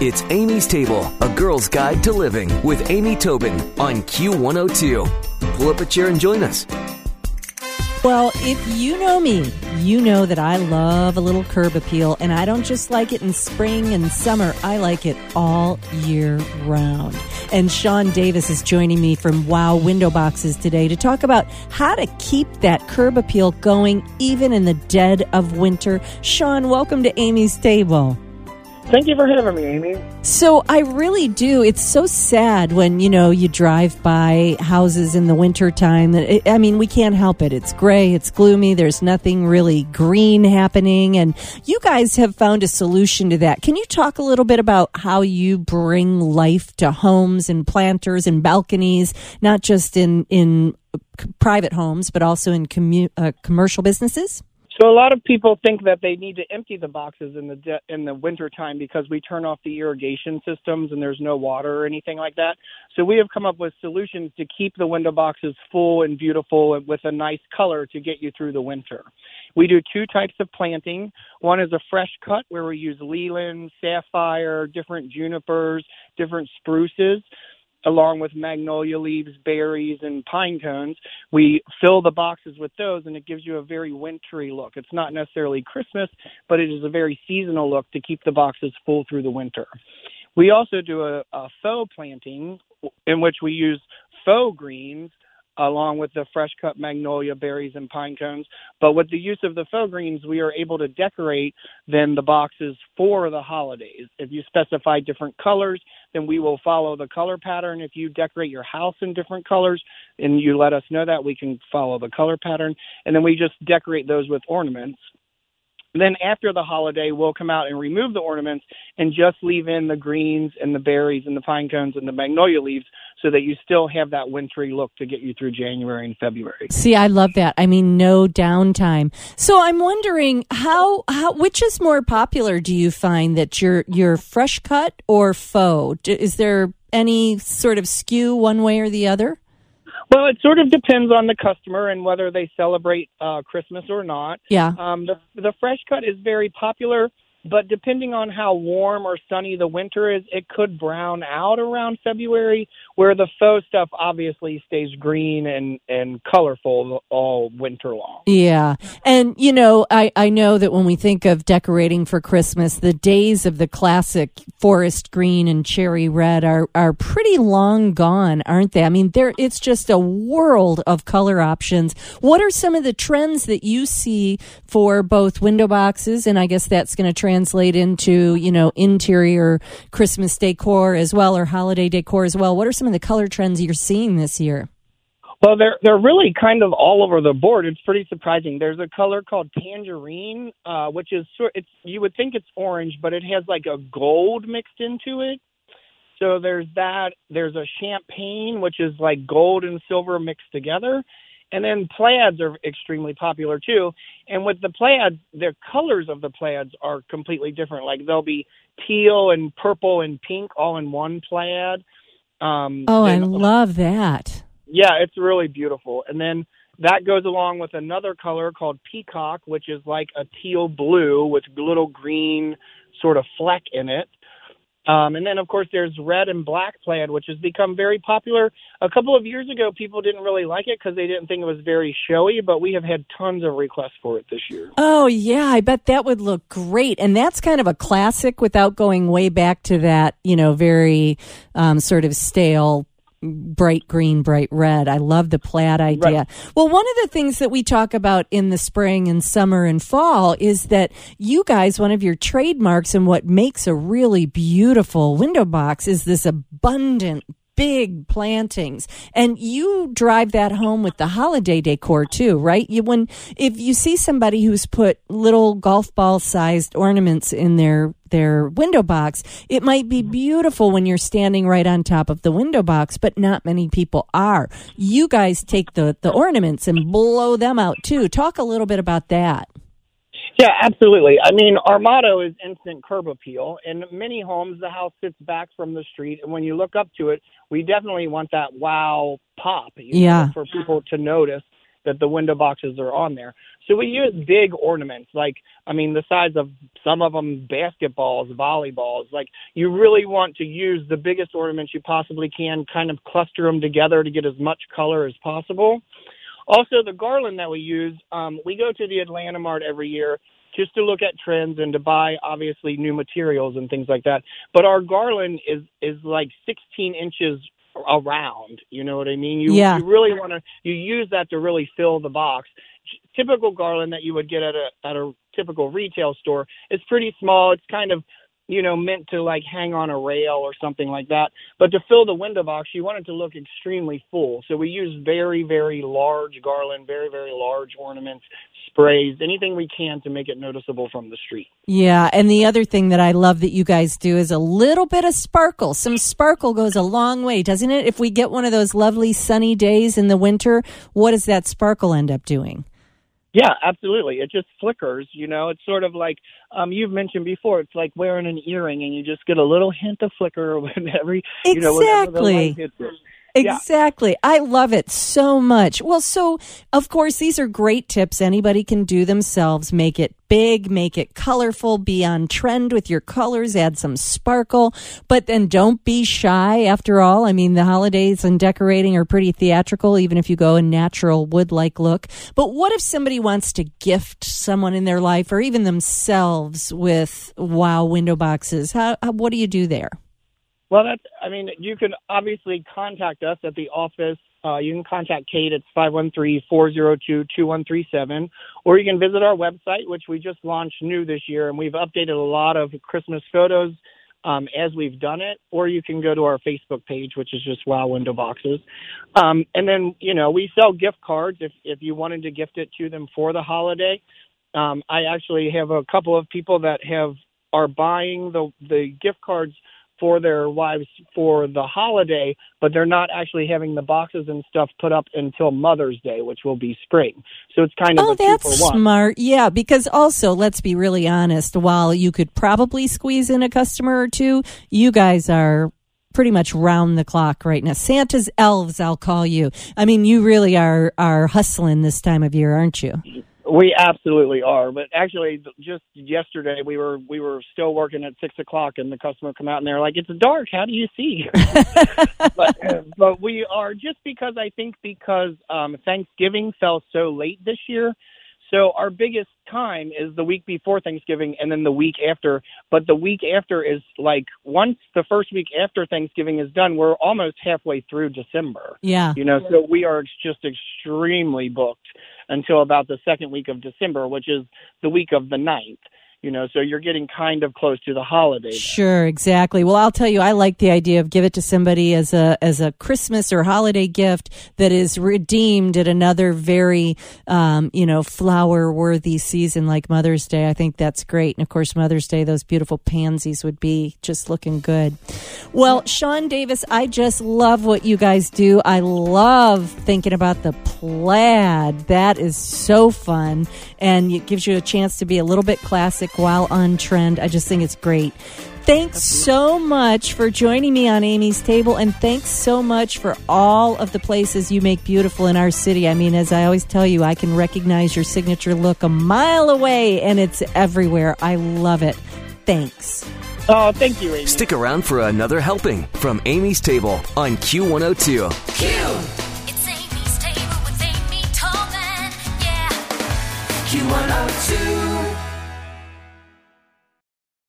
It's Amy's Table, a girl's guide to living with Amy Tobin on Q102. Pull up a chair and join us. Well, if you know me, you know that I love a little curb appeal, and I don't just like it in spring and summer. I like it all year round. And Sean Davis is joining me from Wow Window Boxes today to talk about how to keep that curb appeal going even in the dead of winter. Sean, welcome to Amy's Table. Thank you for having me, Amy. So I really do. It's so sad when, you know, you drive by houses in the wintertime. I mean, we can't help it. It's gray, it's gloomy, there's nothing really green happening. And you guys have found a solution to that. Can you talk a little bit about how you bring life to homes and planters and balconies, not just in, in private homes, but also in commu- uh, commercial businesses? So a lot of people think that they need to empty the boxes in the de- in the winter time because we turn off the irrigation systems and there's no water or anything like that. So we have come up with solutions to keep the window boxes full and beautiful and with a nice color to get you through the winter. We do two types of planting. One is a fresh cut where we use Leyland, sapphire, different junipers, different spruces along with magnolia leaves, berries, and pine cones. We fill the boxes with those, and it gives you a very wintry look. It's not necessarily Christmas, but it is a very seasonal look to keep the boxes full through the winter. We also do a, a faux planting in which we use faux greens along with the fresh cut magnolia berries and pine cones. But with the use of the faux greens, we are able to decorate then the boxes for the holidays. If you specify different colors, then we will follow the color pattern. If you decorate your house in different colors and you let us know that, we can follow the color pattern. And then we just decorate those with ornaments. Then after the holiday, we'll come out and remove the ornaments and just leave in the greens and the berries and the pine cones and the magnolia leaves so that you still have that wintry look to get you through January and February. See, I love that. I mean, no downtime. So I'm wondering how, how which is more popular do you find that your your fresh cut or faux? Is there any sort of skew one way or the other? Well, it sort of depends on the customer and whether they celebrate uh, Christmas or not. Yeah. Um, the the fresh cut is very popular but depending on how warm or sunny the winter is, it could brown out around February, where the faux stuff obviously stays green and, and colorful all winter long. Yeah. And, you know, I, I know that when we think of decorating for Christmas, the days of the classic forest green and cherry red are, are pretty long gone, aren't they? I mean, there it's just a world of color options. What are some of the trends that you see for both window boxes? And I guess that's going to translate into, you know, interior Christmas decor as well or holiday decor as well? What are some of the color trends you're seeing this year? Well, they're they're really kind of all over the board. It's pretty surprising. There's a color called tangerine, uh, which is sort. It's you would think it's orange, but it has like a gold mixed into it. So there's that. There's a champagne, which is like gold and silver mixed together. And then plaids are extremely popular too. And with the plaids, the colors of the plaids are completely different. Like they'll be teal and purple and pink all in one plaid. Um, oh, I love that. Yeah, it's really beautiful. And then that goes along with another color called peacock, which is like a teal blue with little green sort of fleck in it. Um, and then, of course, there's red and black plaid, which has become very popular. A couple of years ago, people didn't really like it because they didn't think it was very showy, but we have had tons of requests for it this year. Oh, yeah. I bet that would look great. And that's kind of a classic without going way back to that, you know, very um, sort of stale bright green, bright red. I love the plaid idea. Right. Well, one of the things that we talk about in the spring and summer and fall is that you guys, one of your trademarks and what makes a really beautiful window box is this abundant big plantings. And you drive that home with the holiday decor too right? You when if you see somebody who's put little golf ball sized ornaments in their their window box it might be mm-hmm. beautiful when you're standing right on top of the window box but not many people are. You guys take the the ornaments and blow them out too. Talk a little bit about that yeah, absolutely. I mean, our motto is instant curb appeal. In many homes, the house sits back from the street, and when you look up to it, we definitely want that wow pop. yeah. Know, for people to notice that the window boxes are on there. So we use big ornaments, like I mean the size of some of them basketballs, volleyballs. Like you really want to use the biggest ornaments you possibly can, kind of cluster them together to get as much color as possible. Also, the garland that we use, um, we go to the Atlanta Mart every year just to look at trends and to buy obviously new materials and things like that. But our garland is is like 16 inches around. You know what I mean? You, Yeah. you really want to you use that to really fill the box. Typical garland that you would get at a at a typical retail store is pretty small. It's kind of you know meant to like hang on a rail or something like that. But to fill the window box, you want it to look extremely full. So we use very very large garland, very very large ornaments, sprays, anything we can to make it noticeable from the street. Yeah, and the other thing that I love that you guys do is a little bit of sparkle. Some sparkle goes a long way, doesn't it? If we get one of those lovely sunny days in the winter, what does that sparkle end up doing? Yeah, absolutely. It just flickers, you know. It's sort of like um you've mentioned before. It's like wearing an earring, and you just get a little hint of flicker when every you know whenever the light Exactly. hits it. Yeah. Exactly. I love it so much. Well, so of course, these are great tips anybody can do themselves. Make it big, make it colorful, be on trend with your colors, add some sparkle, but then don't be shy after all. I mean, the holidays and decorating are pretty theatrical, even if you go a natural wood like look. But what if somebody wants to gift someone in their life or even themselves with wow window boxes? How, how what do you do there? Well, that's, I mean, you can obviously contact us at the office. Uh, you can contact Kate at 513-402-2137, or you can visit our website, which we just launched new this year, and we've updated a lot of Christmas photos um, as we've done it, or you can go to our Facebook page, which is just Wow Window Boxes. Um, and then, you know, we sell gift cards if, if you wanted to gift it to them for the holiday. Um, I actually have a couple of people that have are buying the the gift cards for their wives for the holiday, but they're not actually having the boxes and stuff put up until Mother's Day, which will be spring. So it's kind of Oh, a two that's for one. smart. Yeah, because also, let's be really honest, while you could probably squeeze in a customer or two, you guys are pretty much round the clock right now. Santa's elves, I'll call you. I mean, you really are are hustling this time of year, aren't you? We absolutely are, but actually, just yesterday we were we were still working at six o'clock, and the customer come out and they're like, "It's dark. How do you see?" but but we are just because I think because um, Thanksgiving fell so late this year, so our biggest time is the week before Thanksgiving and then the week after. But the week after is like once the first week after Thanksgiving is done, we're almost halfway through December. Yeah. You know, so we are just extremely booked until about the second week of December, which is the week of the ninth. You know, so you're getting kind of close to the holiday. Sure, exactly. Well, I'll tell you, I like the idea of give it to somebody as a as a Christmas or holiday gift that is redeemed at another very, um, you know, flower worthy season like Mother's Day. I think that's great, and of course, Mother's Day, those beautiful pansies would be just looking good. Well, Sean Davis, I just love what you guys do. I love thinking about the plaid. That is so fun, and it gives you a chance to be a little bit classic while on trend. I just think it's great. Thanks so much for joining me on Amy's Table, and thanks so much for all of the places you make beautiful in our city. I mean, as I always tell you, I can recognize your signature look a mile away, and it's everywhere. I love it. Thanks. Oh, thank you, Amy. Stick around for another helping from Amy's Table on Q102. It's Amy's table with Amy Tobin. Yeah. Q102.